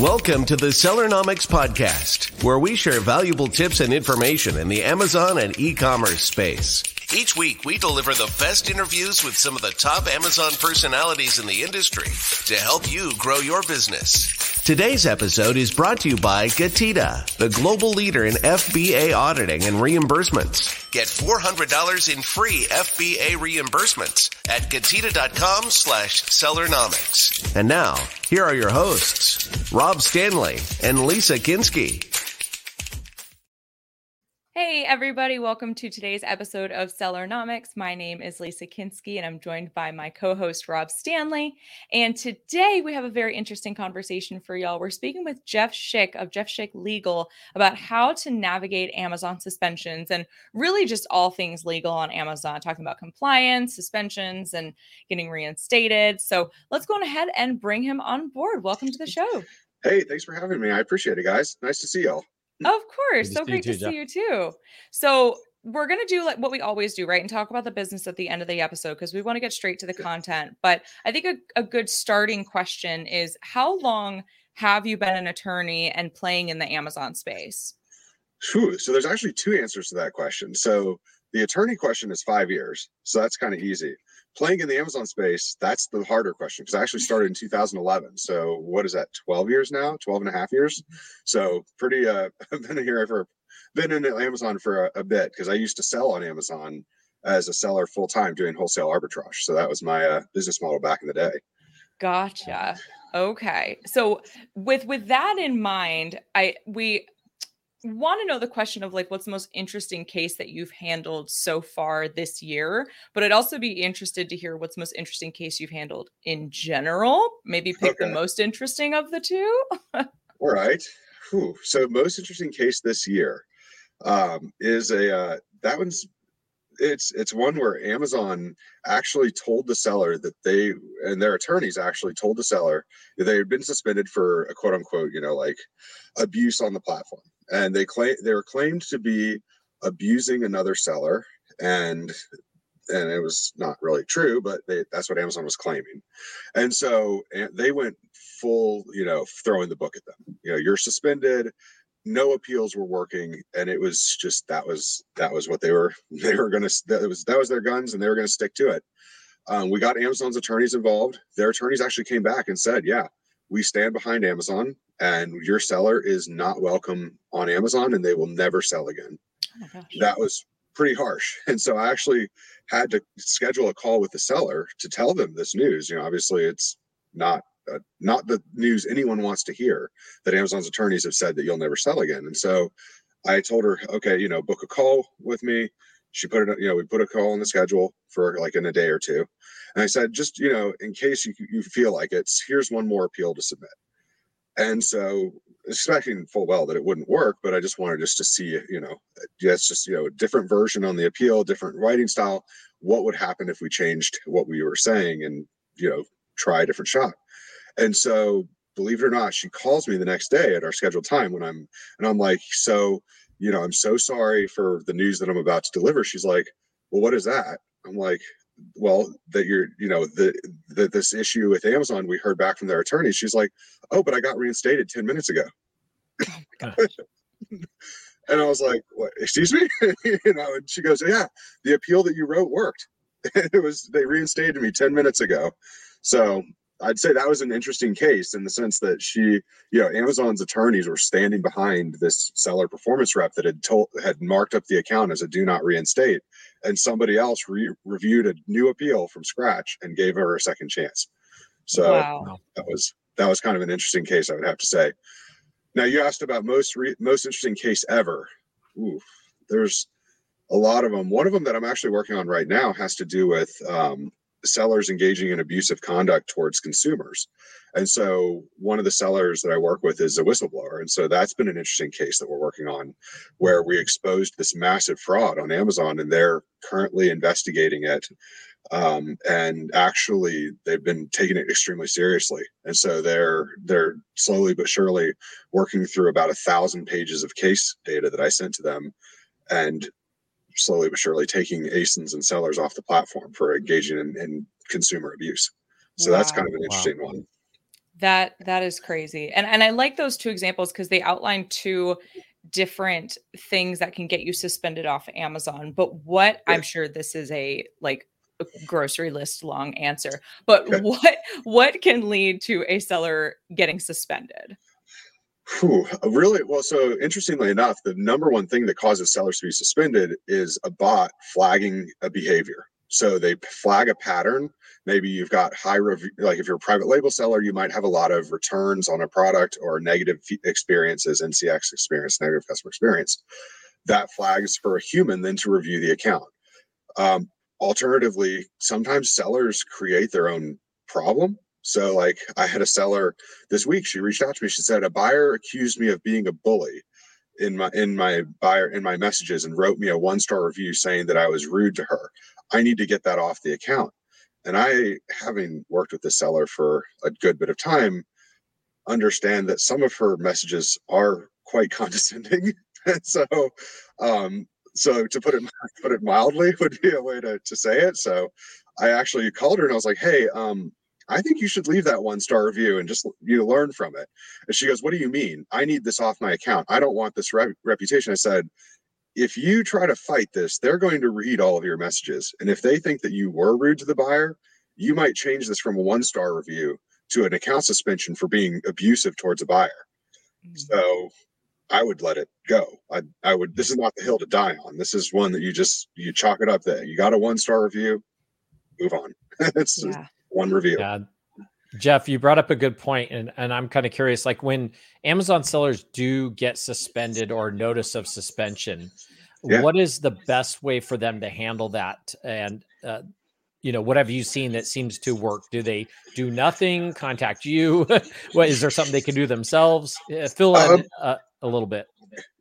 Welcome to the Sellernomics Podcast, where we share valuable tips and information in the Amazon and e-commerce space. Each week, we deliver the best interviews with some of the top Amazon personalities in the industry to help you grow your business. Today's episode is brought to you by Getida, the global leader in FBA auditing and reimbursements. Get $400 in free FBA reimbursements at Getida.com slash Sellernomics. And now, here are your hosts, Rob Stanley and Lisa Kinsky. Hey, everybody, welcome to today's episode of Sellernomics. My name is Lisa Kinsky, and I'm joined by my co host, Rob Stanley. And today we have a very interesting conversation for y'all. We're speaking with Jeff Schick of Jeff Schick Legal about how to navigate Amazon suspensions and really just all things legal on Amazon, talking about compliance, suspensions, and getting reinstated. So let's go ahead and bring him on board. Welcome to the show. Hey, thanks for having me. I appreciate it, guys. Nice to see y'all. Mm, of course. So great to see you too. So we're going to do like what we always do, right? And talk about the business at the end of the episode because we want to get straight to the content. But I think a, a good starting question is how long have you been an attorney and playing in the Amazon space? Whew, so there's actually two answers to that question. So the attorney question is five years. So that's kind of easy playing in the Amazon space, that's the harder question because I actually started in 2011. So what is that, 12 years now, 12 and a half years? So pretty, uh, I've been here for, been in Amazon for a, a bit because I used to sell on Amazon as a seller full time doing wholesale arbitrage. So that was my uh, business model back in the day. Gotcha. Okay. So with with that in mind, I we want to know the question of like what's the most interesting case that you've handled so far this year but i'd also be interested to hear what's the most interesting case you've handled in general maybe pick okay. the most interesting of the two all right Whew. so most interesting case this year um, is a uh, that one's it's it's one where amazon actually told the seller that they and their attorneys actually told the seller that they had been suspended for a quote unquote you know like abuse on the platform and they claim they were claimed to be abusing another seller. And and it was not really true but they, that's what amazon was claiming. And so and they went full you know throwing the book at them. You know you're suspended. No appeals were working. And it was just that was that was what they were they were gonna that was that was their guns and they were gonna stick to it. Um, we got amazon's attorneys involved. Their attorneys actually came back and said yeah we stand behind amazon and your seller is not welcome on Amazon and they will never sell again. Oh that was pretty harsh. And so I actually had to schedule a call with the seller to tell them this news. You know, obviously it's not uh, not the news anyone wants to hear that Amazon's attorneys have said that you'll never sell again. And so I told her, okay, you know, book a call with me. She put it, you know, we put a call on the schedule for like in a day or two. And I said, just, you know, in case you, you feel like it's, here's one more appeal to submit. And so expecting full well that it wouldn't work, but I just wanted just to see, you know, it's just, you know, a different version on the appeal, different writing style. What would happen if we changed what we were saying and, you know, try a different shot? And so believe it or not, she calls me the next day at our scheduled time when I'm, and I'm like, so, you know, I'm so sorry for the news that I'm about to deliver. She's like, well, what is that? I'm like, well that you're you know the, the this issue with amazon we heard back from their attorney. She's like oh but i got reinstated 10 minutes ago. Oh and i was like what excuse me? You know and she goes yeah the appeal that you wrote worked. It was they reinstated me 10 minutes ago. So I'd say that was an interesting case in the sense that she, you know, Amazon's attorneys were standing behind this seller performance rep that had told had marked up the account as a do not reinstate, and somebody else re- reviewed a new appeal from scratch and gave her a second chance. So wow. that was that was kind of an interesting case, I would have to say. Now you asked about most re- most interesting case ever. Ooh, there's a lot of them. One of them that I'm actually working on right now has to do with um, sellers engaging in abusive conduct towards consumers. And so one of the sellers that I work with is a whistleblower. And so that's been an interesting case that we're working on where we exposed this massive fraud on Amazon and they're currently investigating it. Um, and actually they've been taking it extremely seriously. And so they're they're slowly but surely working through about a thousand pages of case data that I sent to them and slowly but surely taking ASINs and sellers off the platform for engaging in, in consumer abuse. So wow. that's kind of an interesting wow. one. That that is crazy. And and I like those two examples because they outline two different things that can get you suspended off Amazon. But what I'm sure this is a like a grocery list long answer. But okay. what what can lead to a seller getting suspended? Whew, really? Well so interestingly enough the number one thing that causes sellers to be suspended is a bot flagging a behavior. So they flag a pattern. Maybe you've got high review like if you're a private label seller you might have a lot of returns on a product or negative experiences ncx experience negative customer experience that flags for a human then to review the account. Um, alternatively sometimes sellers create their own problem so like I had a seller this week, she reached out to me. She said a buyer accused me of being a bully in my in my buyer in my messages and wrote me a one star review saying that I was rude to her. I need to get that off the account. And I, having worked with the seller for a good bit of time, understand that some of her messages are quite condescending. and so um so to put it put it mildly would be a way to, to say it. So I actually called her and I was like, hey, um, I think you should leave that one star review and just you learn from it. And she goes, What do you mean? I need this off my account. I don't want this re- reputation. I said, If you try to fight this, they're going to read all of your messages. And if they think that you were rude to the buyer, you might change this from a one star review to an account suspension for being abusive towards a buyer. Mm-hmm. So I would let it go. I, I would, this is not the hill to die on. This is one that you just, you chalk it up there. You got a one star review, move on. it's, yeah one review. Yeah. Jeff, you brought up a good point, and, and I'm kind of curious. Like when Amazon sellers do get suspended or notice of suspension, yeah. what is the best way for them to handle that? And uh, you know, what have you seen that seems to work? Do they do nothing? Contact you? what is there something they can do themselves? Uh, fill in um, uh, a little bit.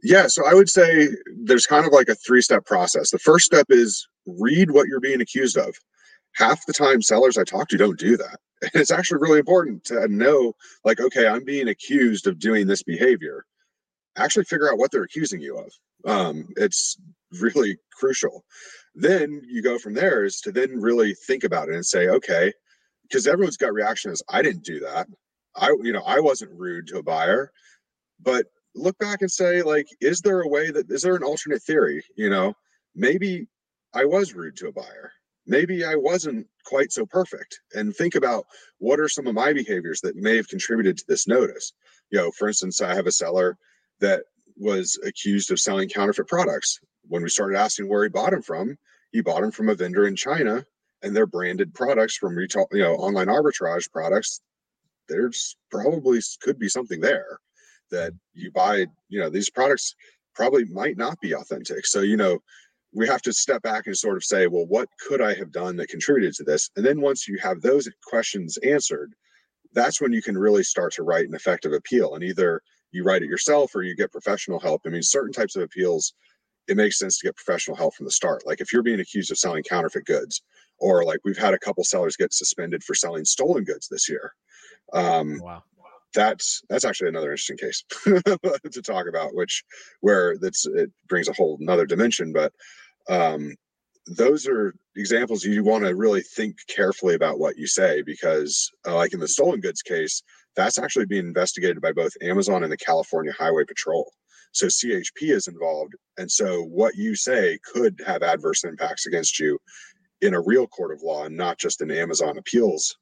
Yeah, so I would say there's kind of like a three step process. The first step is read what you're being accused of half the time sellers I talk to don't do that. It's actually really important to know, like, okay, I'm being accused of doing this behavior. Actually, figure out what they're accusing you of. Um, it's really crucial. Then you go from there is to then really think about it and say, okay, because everyone's gut reaction is, I didn't do that. I, you know, I wasn't rude to a buyer, but look back and say, like, is there a way that is there an alternate theory? You know, maybe I was rude to a buyer maybe I wasn't quite so perfect. And think about what are some of my behaviors that may have contributed to this notice. You know, for instance, I have a seller that was accused of selling counterfeit products. When we started asking where he bought them from, he bought them from a vendor in China and they're branded products from retail, you know, online arbitrage products. There's probably could be something there that you buy, you know, these products probably might not be authentic. So, you know, we have to step back and sort of say, well, what could I have done that contributed to this? And then once you have those questions answered, that's when you can really start to write an effective appeal. And either you write it yourself or you get professional help. I mean, certain types of appeals, it makes sense to get professional help from the start. Like if you're being accused of selling counterfeit goods, or like we've had a couple sellers get suspended for selling stolen goods this year. Um, wow that's that's actually another interesting case to talk about which where that's it brings a whole another dimension but um those are examples you want to really think carefully about what you say because uh, like in the stolen goods case that's actually being investigated by both amazon and the california highway patrol. So chp is involved and so what you say could have adverse impacts against you in a real court of law and not just an amazon appeals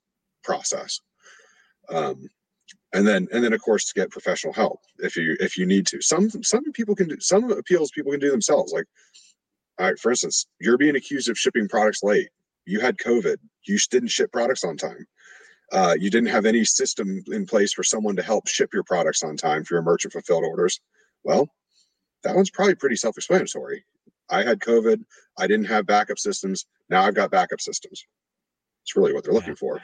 process. Um, and then and then of course to get professional help if you if you need to. Some some people can do some appeals people can do themselves like right for instance you're being accused of shipping products late. You had covid. You didn't ship products on time. Uh, you didn't have any system in place for someone to help ship your products on time for your merchant fulfilled orders. Well that one's probably pretty self-explanatory. I had covid. I didn't have backup systems. Now i've got backup systems. It's really what they're looking for.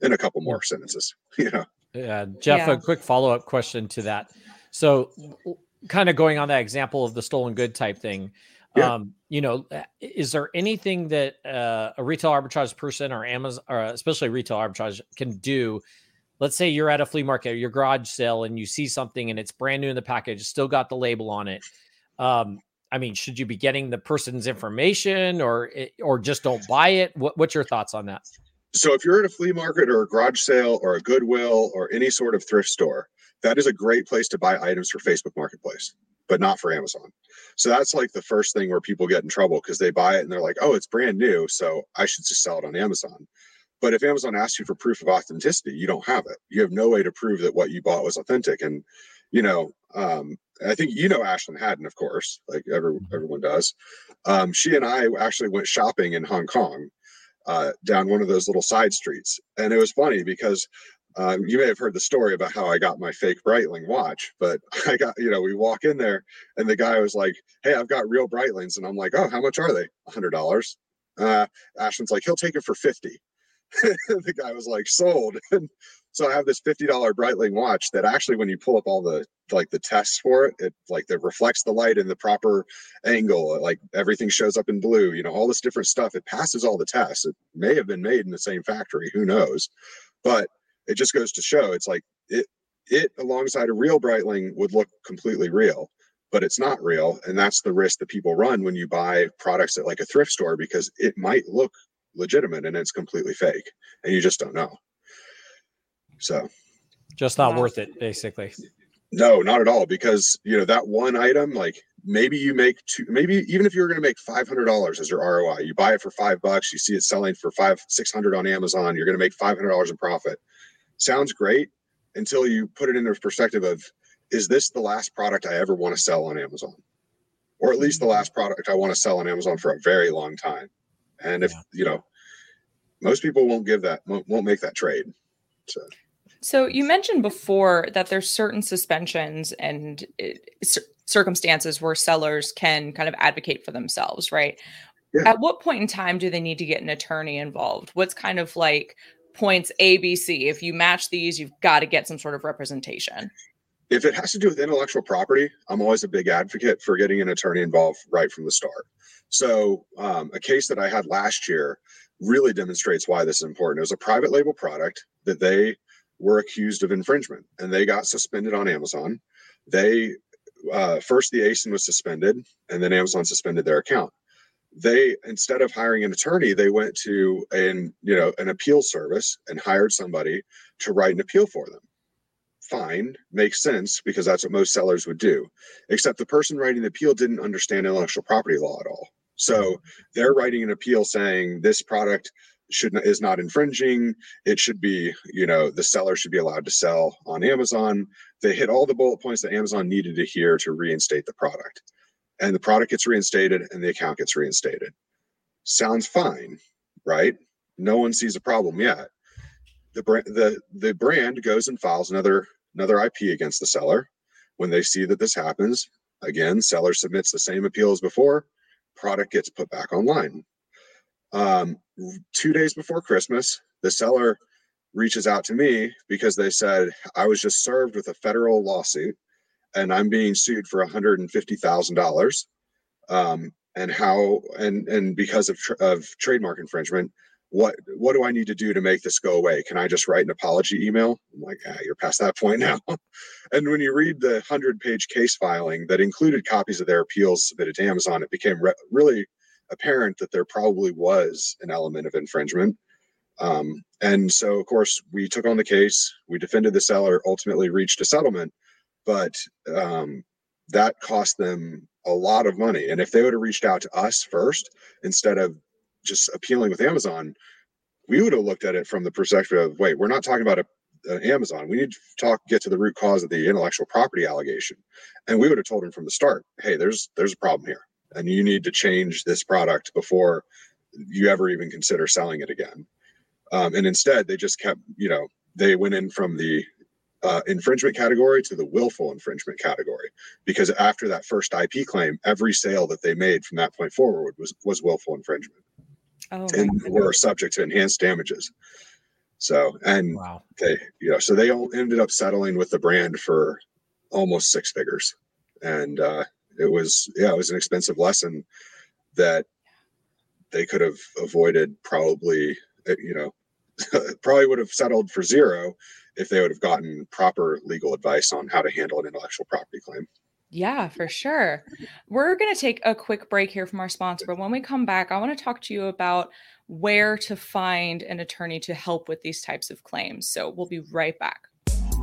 In a couple more sentences you know. Yeah, Jeff, yeah. a quick follow up question to that. So, kind of going on that example of the stolen good type thing. Yeah. Um, you know, is there anything that uh, a retail arbitrage person or Amazon, or especially retail arbitrage, can do? Let's say you're at a flea market, your garage sale, and you see something and it's brand new in the package, still got the label on it. Um, I mean, should you be getting the person's information, or or just don't buy it? What, what's your thoughts on that? So if you're at a flea market or a garage sale or a Goodwill or any sort of thrift store, that is a great place to buy items for Facebook Marketplace, but not for Amazon. So that's like the first thing where people get in trouble because they buy it and they're like, oh, it's brand new. So I should just sell it on Amazon. But if Amazon asks you for proof of authenticity, you don't have it. You have no way to prove that what you bought was authentic. And, you know, um, I think you know Ashlyn Haddon, of course, like every, mm-hmm. everyone does. Um, she and I actually went shopping in Hong Kong uh, down one of those little side streets. And it was funny because um, you may have heard the story about how I got my fake Breitling watch, but I got, you know, we walk in there and the guy was like, Hey, I've got real Breitlings. And I'm like, Oh, how much are they? A hundred dollars. Uh, Ashlyn's like, he'll take it for 50. the guy was like, sold. And so I have this $50 Breitling watch that actually, when you pull up all the, like the tests for it, it like that reflects the light in the proper angle, like everything shows up in blue, you know, all this different stuff. It passes all the tests. It may have been made in the same factory. Who knows? But it just goes to show it's like it it alongside a real Breitling would look completely real, but it's not real, and that's the risk that people run when you buy products at like a thrift store because it might look legitimate and it's completely fake, and you just don't know. So, just not worth it, basically. No, not at all. Because you know that one item, like maybe you make two, maybe even if you're going to make five hundred dollars as your ROI, you buy it for five bucks, you see it selling for five six hundred on Amazon, you're going to make five hundred dollars in profit sounds great until you put it in the perspective of is this the last product I ever want to sell on Amazon? Or at least the last product I want to sell on Amazon for a very long time. And if, yeah. you know, most people won't give that, won't, won't make that trade. So. So you mentioned before that there's certain suspensions and circumstances where sellers can kind of advocate for themselves, right? Yeah. At what point in time do they need to get an attorney involved? What's kind of like points A, B, C. If you match these, you've got to get some sort of representation. If it has to do with intellectual property, I'm always a big advocate for getting an attorney involved right from the start. So, um, a case that I had last year really demonstrates why this is important. It was a private label product that they were accused of infringement and they got suspended on Amazon. They uh, first the ASIN was suspended and then Amazon suspended their account they instead of hiring an attorney they went to an you know an appeal service and hired somebody to write an appeal for them. Fine makes sense because that's what most sellers would do except the person writing the appeal didn't understand intellectual property law at all. So they're writing an appeal saying this product should is not infringing it should be you know the seller should be allowed to sell on amazon. They hit all the bullet points that amazon needed to hear to reinstate the product and the product gets reinstated and the account gets reinstated. Sounds fine, right? No one sees a problem yet. The brand the the brand goes and files another another IP against the seller. When they see that this happens, again, seller submits the same appeal as before, product gets put back online. Um, two days before Christmas, the seller reaches out to me because they said I was just served with a federal lawsuit and I'm being sued for $150,000. Um, and how and and because of tr- of trademark infringement, what what do I need to do to make this go away? Can I just write an apology email? I'm like, ah, you're past that point now. and when you read the hundred page case filing that included copies of their appeals submitted to Amazon, it became re- really apparent that there probably was an element of infringement. Um, and so, of course, we took on the case. We defended the seller. Ultimately, reached a settlement but um, that cost them a lot of money. And if they would have reached out to us first instead of just appealing with Amazon, we would have looked at it from the perspective of wait, we're not talking about a, Amazon. We need to talk get to the root cause of the intellectual property allegation, and we would have told them from the start, hey, there's there's a problem here, and you need to change this product before you ever even consider selling it again. Um, and instead, they just kept, you know, they went in from the uh, infringement category to the willful infringement category because after that first IP claim, every sale that they made from that point forward was was willful infringement, oh, and were subject to enhanced damages. So and wow. they you know so they all ended up settling with the brand for almost six figures, and uh, it was yeah it was an expensive lesson that they could have avoided probably you know probably would have settled for zero if they would have gotten proper legal advice on how to handle an intellectual property claim. Yeah, for sure. We're going to take a quick break here from our sponsor, but when we come back, I want to talk to you about where to find an attorney to help with these types of claims. So we'll be right back.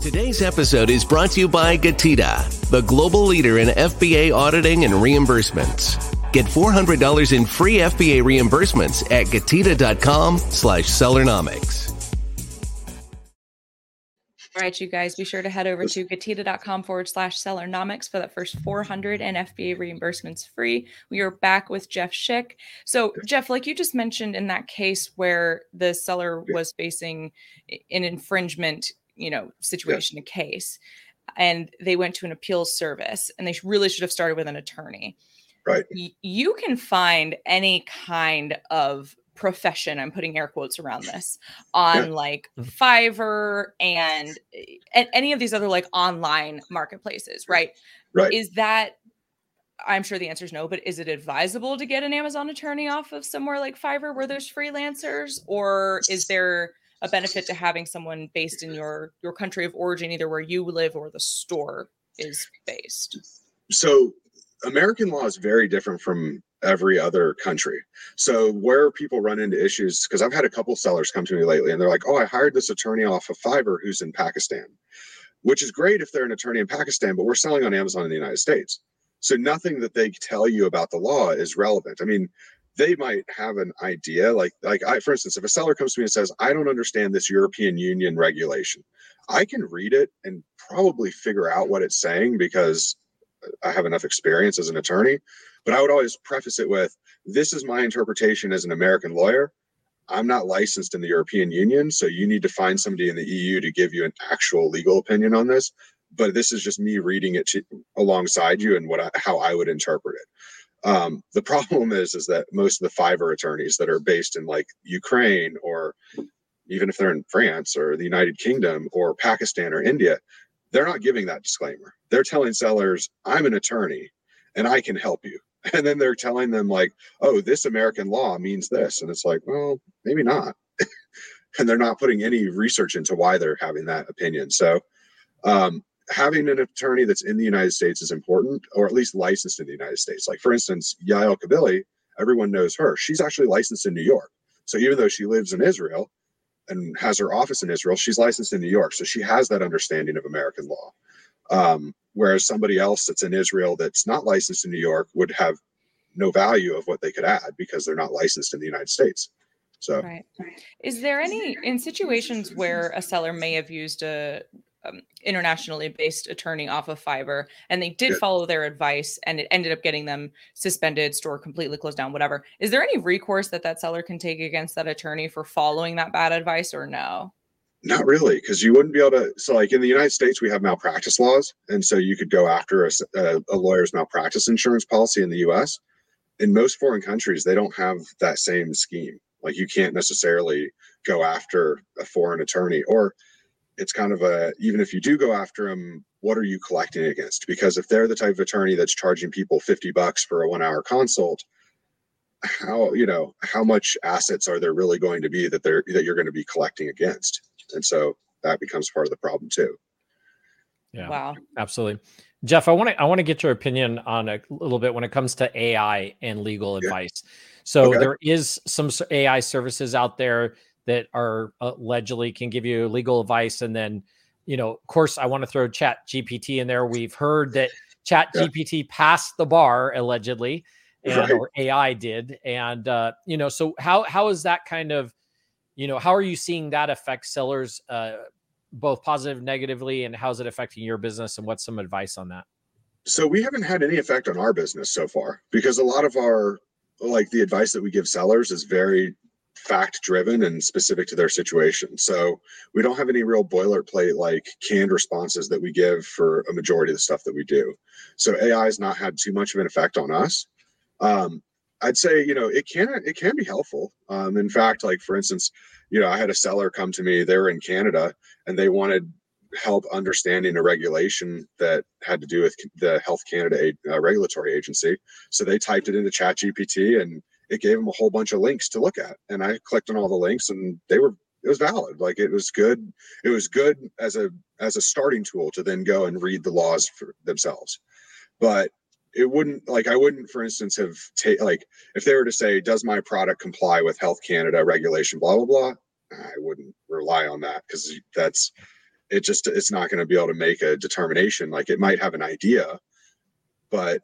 Today's episode is brought to you by Getida, the global leader in FBA auditing and reimbursements. Get $400 in free FBA reimbursements at getida.com slash sellernomics. All right, you guys, be sure to head over to getida.com forward slash sellernomics for that first 400 and FBA reimbursements free. We are back with Jeff Schick. So, Jeff, like you just mentioned in that case where the seller was facing an infringement you know situation yeah. a case and they went to an appeals service and they really should have started with an attorney right y- you can find any kind of profession i'm putting air quotes around this on like mm-hmm. fiverr and, and any of these other like online marketplaces right? Right. Is that I'm sure the answer is no, but is it advisable to get an Amazon attorney off of somewhere like Fiverr where there's freelancers, or is there a benefit to having someone based in your your country of origin, either where you live or the store is based? So American law is very different from every other country. So where people run into issues, because I've had a couple sellers come to me lately and they're like, oh, I hired this attorney off of Fiverr who's in Pakistan, which is great if they're an attorney in Pakistan, but we're selling on Amazon in the United States. So nothing that they tell you about the law is relevant. I mean, they might have an idea like like i for instance if a seller comes to me and says i don't understand this european union regulation i can read it and probably figure out what it's saying because i have enough experience as an attorney but i would always preface it with this is my interpretation as an american lawyer. I'm not licensed in the european union so you need to find somebody in the eu to give you an actual legal opinion on this but this is just me reading it to, alongside you and what I, how i would interpret it. Um, the problem is, is that most of the Fiverr attorneys that are based in like Ukraine or even if they're in France or the United Kingdom or Pakistan or India, they're not giving that disclaimer. They're telling sellers, I'm an attorney and I can help you. And then they're telling them, like, oh, this American law means this. And it's like, well, maybe not. and they're not putting any research into why they're having that opinion. So um, having an attorney that's in the United States is important, or at least licensed in the United States. Like for instance, Yael Kabili, everyone knows her. She's actually licensed in New York. So even though she lives in Israel and has her office in Israel, she's licensed in New York. So she has that understanding of American law. Um, whereas somebody else that's in Israel that's not licensed in New York would have no value of what they could add because they're not licensed in the United States. So, right. Is there any in situations where a seller may have used a um, internationally based attorney off of Fiverr, and they did follow their advice, and it ended up getting them suspended, store completely closed down, whatever. Is there any recourse that that seller can take against that attorney for following that bad advice, or no? Not really, because you wouldn't be able to. So, like in the United States, we have malpractice laws, and so you could go after a, a, a lawyer's malpractice insurance policy in the U.S. In most foreign countries, they don't have that same scheme. Like you can't necessarily go after a foreign attorney or it's kind of a even if you do go after them what are you collecting against? Because if they're the type of attorney that's charging people 50 bucks for a one hour consult how you know how much assets are there really going to be that they're that you're going to be collecting against? And so that becomes part of the problem too. Yeah wow. absolutely. Jeff i want to i want to get your opinion on a little bit when it comes to ai and legal yeah. advice. So okay. there is some ai services out there that are allegedly can give you legal advice. And then you know of course i want to throw chat gpt in there. We've heard that chat gpt passed the bar allegedly and right. or ai did. And uh you know so how how is that kind of you know how are you seeing that affect sellers uh both positive negatively and how's it affecting your business? And what's some advice on that? So we haven't had any effect on our business so far because a lot of our like the advice that we give sellers is very fact driven and specific to their situation. So we don't have any real boilerplate like canned responses that we give for a majority of the stuff that we do. So AI has not had too much of an effect on us. Um, I'd say you know it can it can be helpful. Um, in fact, like for instance, you know I had a seller come to me. They were in Canada and they wanted help understanding a regulation that had to do with the Health Canada uh, regulatory agency. So they typed it into Chat GPT and it gave them a whole bunch of links to look at and i clicked on all the links and they were it was valid like it was good it was good as a as a starting tool to then go and read the laws for themselves but it wouldn't like I wouldn't, for instance, have take like if they were to say, does my product comply with Health Canada regulation, blah blah blah. I wouldn't rely on that because that's it. Just it's not going to be able to make a determination. Like it might have an idea, but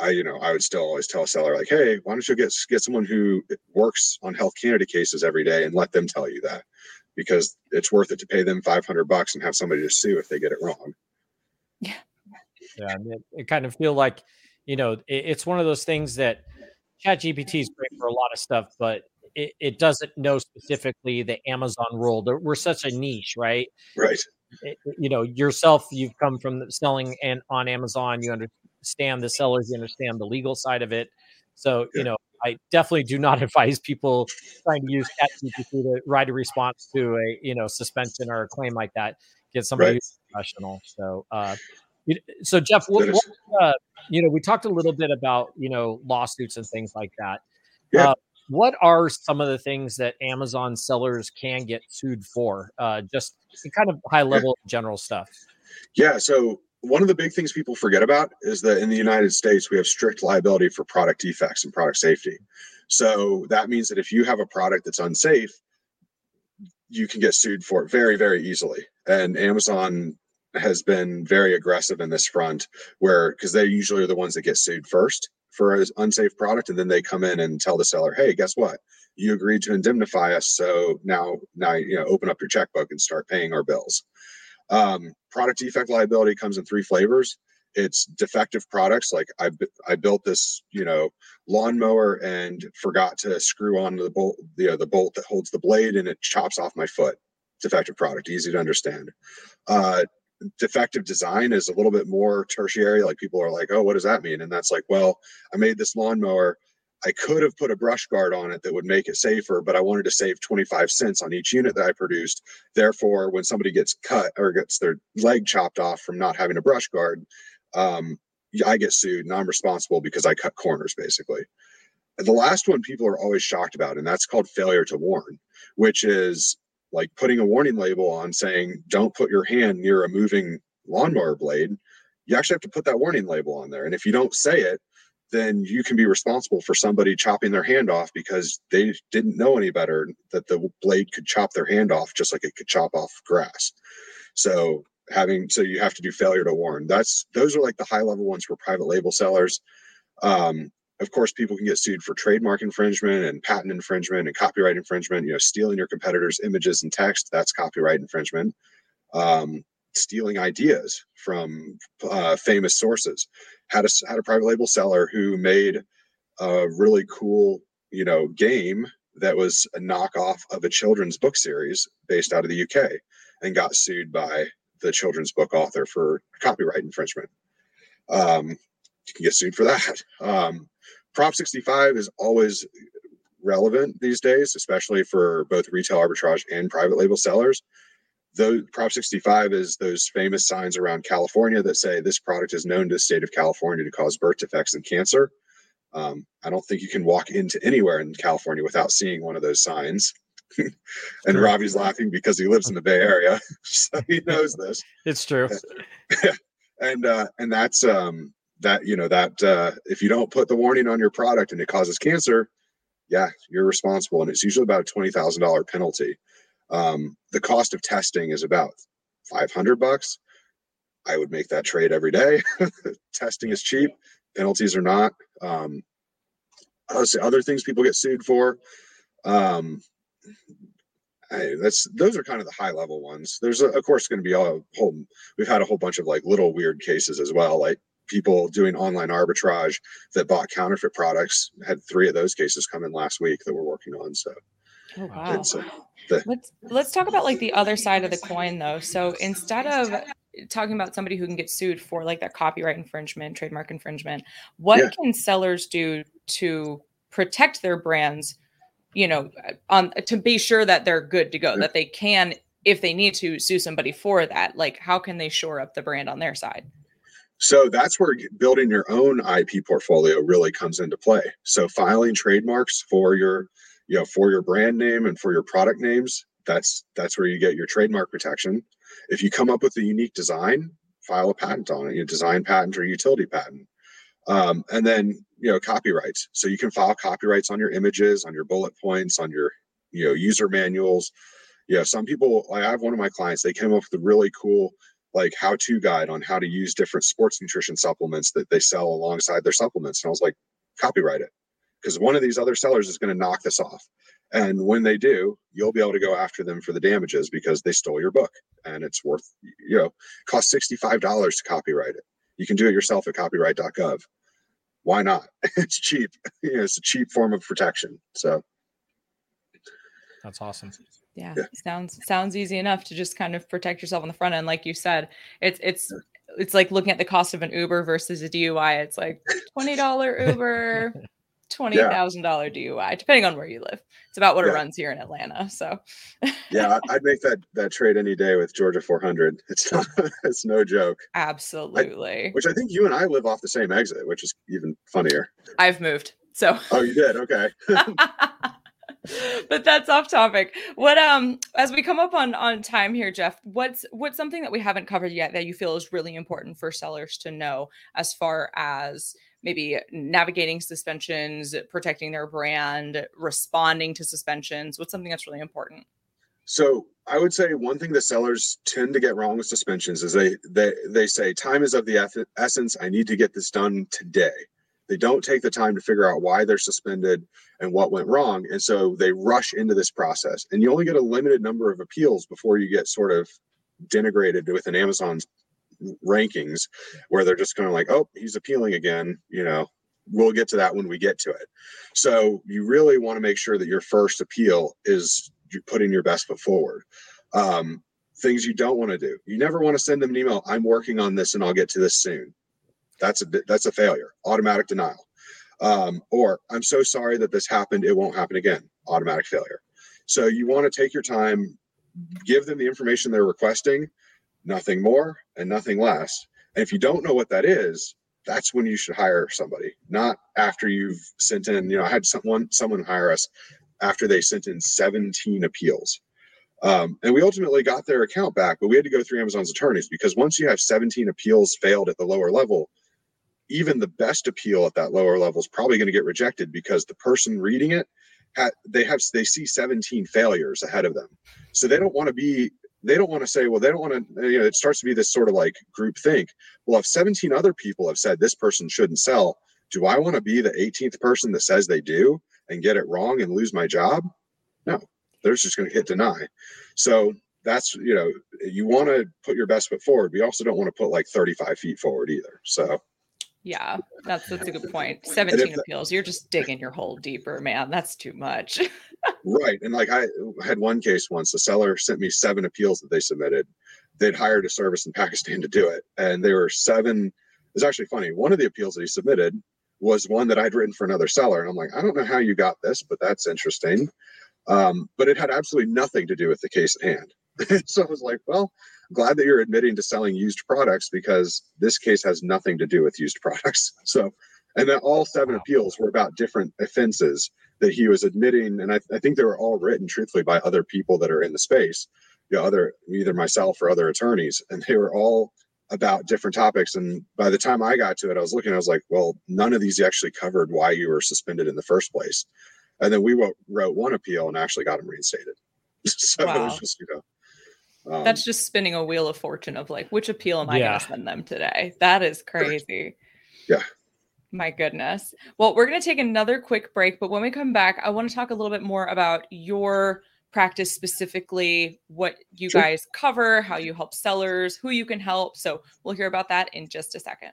I, you know, I would still always tell a seller like, hey, why don't you get get someone who works on Health Canada cases every day and let them tell you that because it's worth it to pay them 500 bucks and have somebody to sue if they get it wrong. Yeah. Yeah. It, it kind of feel like you know, it, it's one of those things that Chat GPT is great for a lot of stuff, but it, it doesn't know specifically the Amazon world. We're such a niche, right? Right. It, you know, yourself, you've come from selling and on Amazon. You understand the sellers, you understand the legal side of it. So, you know, I definitely do not advise people trying to use ChatGPT to write a response to a you know suspension or a claim like that. Get somebody right. professional. So, uh, so Jeff, what, what uh, you know, we talked a little bit about you know lawsuits and things like that. Yeah. Uh, what are some of the things that Amazon sellers can get sued for? Uh, just kind of high level yeah. general stuff. Yeah. So one of the big things people forget about is that in the United States we have strict liability for product defects and product safety. So that means that if you have a product that's unsafe, you can get sued for it very, very easily. And Amazon has been very aggressive in this front where because they usually are the ones that get sued first for an unsafe product and then they come in and tell the seller hey guess what you agreed to indemnify us so now now you know open up your checkbook and start paying our bills um, product defect liability comes in three flavors it's defective products like I, I built this you know lawnmower and forgot to screw on the bolt the, the bolt that holds the blade and it chops off my foot defective product easy to understand uh, defective design is a little bit more tertiary. Like people are like, oh, what does that mean? And that's like, well, I made this lawnmower. I could have put a brush guard on it that would make it safer, but I wanted to save 25 cents on each unit that I produced. Therefore, when somebody gets cut or gets their leg chopped off from not having a brush guard, um, I get sued and I'm responsible because I cut corners basically. The last one people are always shocked about, and that's called failure to warn, which is like putting a warning label on saying don't put your hand near a moving lawnmower blade you actually have to put that warning label on there and if you don't say it then you can be responsible for somebody chopping their hand off because they didn't know any better that the blade could chop their hand off just like it could chop off grass so having so you have to do failure to warn that's those are like the high level ones for private label sellers um, of course, people can get sued for trademark infringement and patent infringement and copyright infringement. You know, stealing your competitors' images and text, that's copyright infringement. Um, stealing ideas from uh, famous sources. Had a, had a private label seller who made a really cool, you know, game that was a knockoff of a children's book series based out of the UK and got sued by the children's book author for copyright infringement. Um, you can get sued for that. Um, Prop 65 is always relevant these days, especially for both retail arbitrage and private label sellers. Though Prop 65 is those famous signs around California that say this product is known to the state of California to cause birth defects and cancer. Um, I don't think you can walk into anywhere in California without seeing one of those signs. and Robbie's laughing because he lives in the Bay Area, so he knows this. It's true. and uh, and that's um, that you know that uh, if you don't put the warning on your product and it causes cancer yeah you're responsible and it's usually about a $20000 penalty um, the cost of testing is about 500 bucks i would make that trade every day testing is cheap penalties are not um, other things people get sued for um, I, that's those are kind of the high level ones. There's a, of course going to be a whole. We've had a whole bunch of like little weird cases as well, like people doing online arbitrage that bought counterfeit products. Had three of those cases come in last week that we're working on. So, oh, wow. Uh, the, let's let's talk about like the other side of the coin though. So instead of talking about somebody who can get sued for like that copyright infringement, trademark infringement, what yeah. can sellers do to protect their brands? You know, on to be sure that they're good to go, yeah. that they can if they need to sue somebody for that. Like, how can they shore up the brand on their side? So that's where building your own IP portfolio really comes into play. So filing trademarks for your, you know, for your brand name and for your product names, that's that's where you get your trademark protection. If you come up with a unique design, file a patent on it, you design patent or utility patent. Um, and then you know copyrights. So you can file copyrights on your images, on your bullet points, on your you know user manuals. Yeah, some people. Like I have one of my clients. They came up with a really cool like how-to guide on how to use different sports nutrition supplements that they sell alongside their supplements. And I was like, copyright it because one of these other sellers is going to knock this off. And when they do, you'll be able to go after them for the damages because they stole your book and it's worth, you know, cost $65 to copyright it. You can do it yourself at copyright.gov. Why not? It's cheap. You know, it's a cheap form of protection. So that's awesome. Yeah, yeah, sounds sounds easy enough to just kind of protect yourself on the front end. Like you said, it's it's it's like looking at the cost of an Uber versus a DUI. It's like twenty dollar Uber, twenty thousand yeah. dollar DUI, depending on where you live. It's about what yeah. it runs here in Atlanta. So yeah, I'd make that that trade any day with Georgia 400. It's not, it's no joke. Absolutely. I, which I think you and I live off the same exit, which is even funnier. I've moved. So oh, you did? Okay. but that's off topic. What um as we come up on on time here, Jeff, what's what's something that we haven't covered yet that you feel is really important for sellers to know as far as maybe navigating suspensions, protecting their brand, responding to suspensions? What's something that's really important? So I would say one thing the sellers tend to get wrong with suspensions is they they they say time is of the essence. I need to get this done today. They don't take the time to figure out why they're suspended and what went wrong, and so they rush into this process. And you only get a limited number of appeals before you get sort of denigrated within Amazon's rankings where they're just kind of like, oh, he's appealing again. You know, we'll get to that when we get to it. So you really want to make sure that your first appeal is you putting your best foot forward. Um, things you don't want to do. You never want to send them an email. I'm working on this and I'll get to this soon. That's a that's a failure. Automatic denial. Um, or I'm so sorry that this happened. It won't happen again. Automatic failure. So you want to take your time, give them the information they're requesting, nothing more and nothing less. And if you don't know what that is, that's when you should hire somebody, not after you've sent in. You know, I had someone someone hire us after they sent in 17 appeals. Um, and we ultimately got their account back, but we had to go through Amazon's attorneys because once you have 17 appeals failed at the lower level, even the best appeal at that lower level is probably going to get rejected because the person reading it they have they see 17 failures ahead of them so they don't want to be they don't want to say, well, they don't want to, you know, it starts to be this sort of like group think. Well, if 17 other people have said this person shouldn't sell, do I want to be the 18th person that says they do and get it wrong and lose my job? No, they're just going to hit deny. So that's, you know, you want to put your best foot forward, we also don't want to put like 35 feet forward either. So, yeah, that's that's a good point. 17 appeals. You're just digging your hole deeper, man. That's too much. right. And like I had one case once, the seller sent me seven appeals that they submitted. They'd hired a service in Pakistan to do it. And there were seven. It's actually funny. One of the appeals that he submitted was one that I'd written for another seller. And I'm like, I don't know how you got this, but that's interesting. Um, but it had absolutely nothing to do with the case at hand. so I was like, well, glad that you're admitting to selling used products because this case has nothing to do with used products. So, and then all seven appeals were about different offenses that he was admitting. And I, I think they were all written truthfully by other people that are in the space, you know, other either myself or other attorneys, and they were all about different topics. And by the time I got to it, I was looking, I was like, well, none of these actually covered why you were suspended in the first place. And then we wrote, wrote one appeal and actually got him reinstated. so wow. it was just, you know, um, That's just spinning a wheel of fortune of like, which appeal am I yeah. going to send them today? That is crazy. Yeah. My goodness. Well, we're going to take another quick break, but when we come back, I want to talk a little bit more about your practice specifically, what you sure. guys cover, how you help sellers, who you can help. So we'll hear about that in just a second.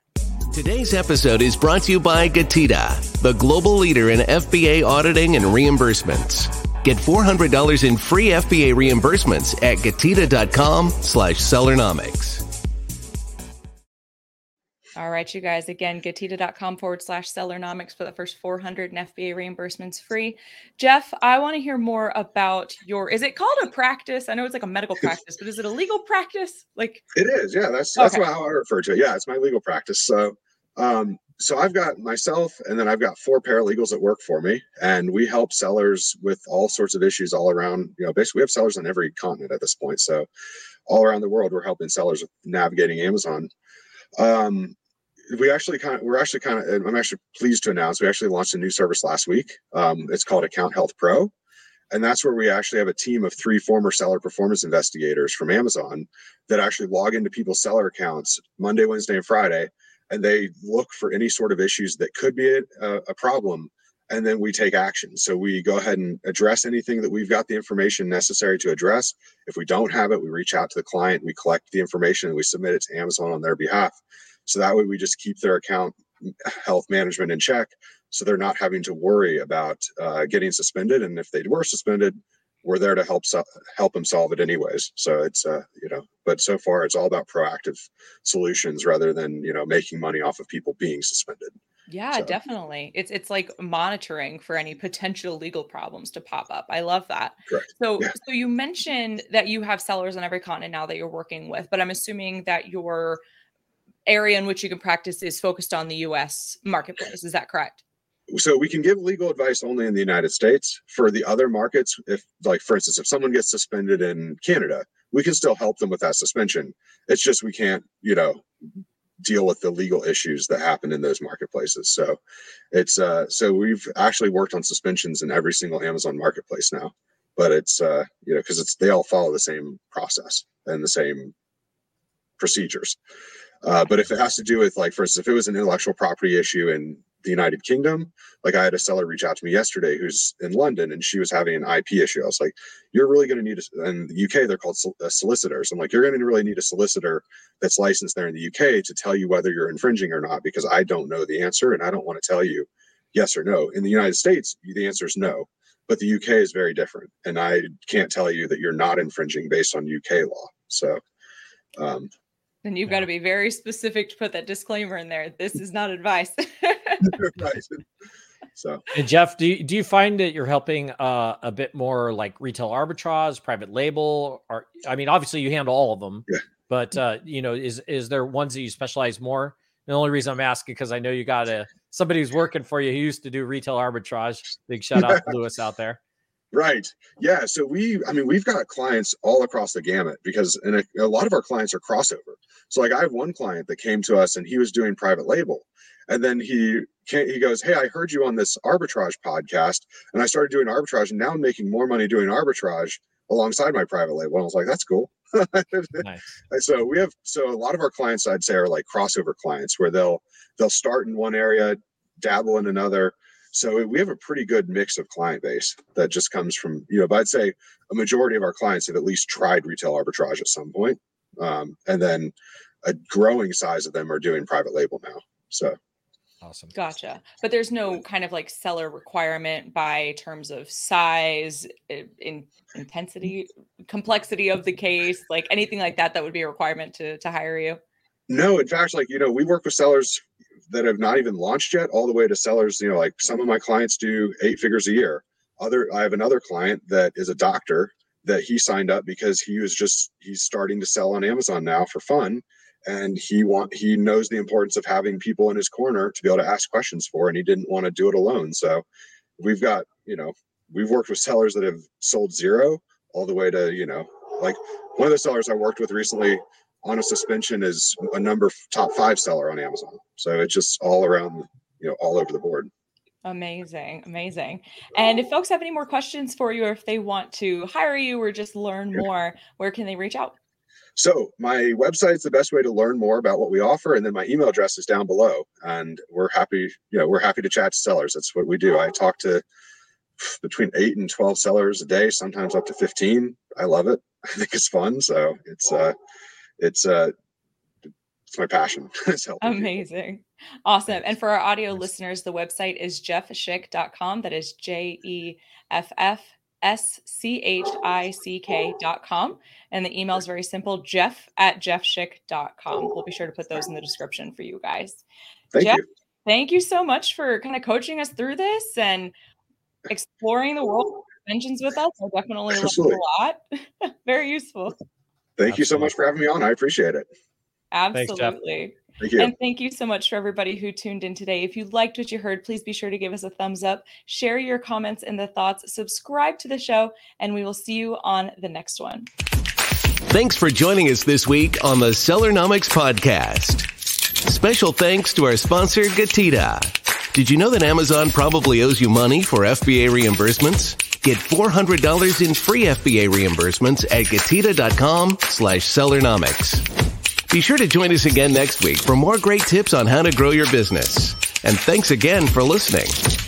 Today's episode is brought to you by Getida, the global leader in FBA auditing and reimbursements. Get $400 in free FBA reimbursements at getida.com slash sellernomics. All right, you guys, again, getida.com forward slash sellernomics for the first 400 in FBA reimbursements free. Jeff, I want to hear more about your, is it called a practice? I know it's like a medical practice, but is it a legal practice? Like it is. Yeah. That's, that's okay. how I refer to it. Yeah. It's my legal practice. So, um, so I've got myself and then I've got four paralegals that work for me and we help sellers with all sorts of issues all around, you know, basically we have sellers on every continent at this point. So all around the world, we're helping sellers navigating Amazon. Um, we actually kind of we're actually kind of i'm actually pleased to announce we actually launched a new service last week um, it's called account health pro and that's where we actually have a team of three former seller performance investigators from amazon that actually log into people's seller accounts monday wednesday and friday and they look for any sort of issues that could be a, a problem and then we take action so we go ahead and address anything that we've got the information necessary to address if we don't have it we reach out to the client we collect the information and we submit it to amazon on their behalf so that way we just keep their account health management in check. So they're not having to worry about uh, getting suspended. And if they were suspended, we're there to help so- help them solve it anyways. So it's uh, you know, but so far it's all about proactive solutions rather than you know making money off of people being suspended. Yeah, so. definitely. It's it's like monitoring for any potential legal problems to pop up. I love that. Correct. So yeah. so you mentioned that you have sellers on every continent now that you're working with, but I'm assuming that you're area in which you can practice is focused on the US marketplace. Is that correct? So we can give legal advice only in the United States. For the other markets, if like for instance, if someone gets suspended in Canada, we can still help them with that suspension. It's just we can't, you know, deal with the legal issues that happen in those marketplaces. So it's uh so we've actually worked on suspensions in every single Amazon marketplace now. But it's uh, you know, because it's they all follow the same process and the same procedures. Uh, but if it has to do with like, for instance, if it was an intellectual property issue in the United Kingdom, like I had a seller reach out to me yesterday who's in London and she was having an IP issue. I was like, you're really going to need a, in the UK, they're called sol- uh, solicitors. I'm like, you're going to really need a solicitor that's licensed there in the UK to tell you whether you're infringing or not, because I don't know the answer and I don't want to tell you yes or no. In the United States, the answer is no, but the UK is very different. And I can't tell you that you're not infringing based on UK law. So, um, and you've yeah. got to be very specific to put that disclaimer in there. This is not advice. So, and Jeff, do you, do you find that you're helping uh, a bit more like retail arbitrage, private label, or I mean, obviously you handle all of them, yeah. but uh, you know, is is there ones that you specialize more? The only reason I'm asking because I know you got a somebody who's working for you who used to do retail arbitrage. Big shout out to Lewis out there. Right. Yeah. So we, I mean, we've got clients all across the gamut because, and a, a, lot of our clients are crossover. So, like, I have one client that came to us and he was doing private label, and then he can't, he goes, "Hey, I heard you on this arbitrage podcast, and I started doing arbitrage, and now I'm making more money doing arbitrage alongside my private label." And I was like, "That's cool." nice. So we have so a lot of our clients, I'd say, are like crossover clients where they'll they'll start in one area, dabble in another so we have a pretty good mix of client base that just comes from, you know, but I'd say a majority of our clients have at least tried retail arbitrage at some point. Um, and then a growing size of them are doing private label now. So awesome. Gotcha. But there's no kind of like seller requirement by terms of size, in intensity, complexity of the case, like anything like that, that would be a requirement to, to hire you. No, in fact, like, you know, we work with sellers that have not even launched yet, all the way to sellers. You know, like some of my clients do eight figures a year. Other, I have another client that is a doctor that he signed up because he was just he's starting to sell on Amazon now for fun, and he want he knows the importance of having people in his corner to be able to ask questions for, and he didn't want to do it alone. So we've got you know we've worked with sellers that have sold zero all the way to you know like one of the sellers I worked with recently on a suspension is a number top five seller on Amazon. So it's just all around, you know, all over the board. Amazing, amazing. And if folks have any more questions for you, or if they want to hire you or just learn more, where can they reach out? So my website is the best way to learn more about what we offer, and then my email address is down below. And we're happy, you know, we're happy to chat to sellers. That's what we do. I talk to between eight and twelve sellers a day, sometimes up to fifteen. I love it. I think it's fun. So it's uh, it's uh it's my passion. it's Amazing. People. Awesome. And for our audio listeners, the website is jeffschick.com. That is J E F F S C H I C K.com. And the email is very simple jeff at jeffschick.com. We'll be sure to put those in the description for you guys. Thank Jeff, you. Thank you so much for kind of coaching us through this and exploring the world of inventions with us. I definitely learned a lot. very useful. Thank Absolutely. you so much for having me on. I appreciate it. Absolutely. Thanks, Thank you. And thank you so much for everybody who tuned in today. If you liked what you heard, please be sure to give us a thumbs up, share your comments and the thoughts, subscribe to the show, and we will see you on the next one. Thanks for joining us this week on the Sellernomics Podcast. Special thanks to our sponsor, Getida. Did you know that Amazon probably owes you money for FBA reimbursements? Get $400 in free FBA reimbursements at getida.com slash sellernomics. Be sure to join us again next week for more great tips on how to grow your business. And thanks again for listening.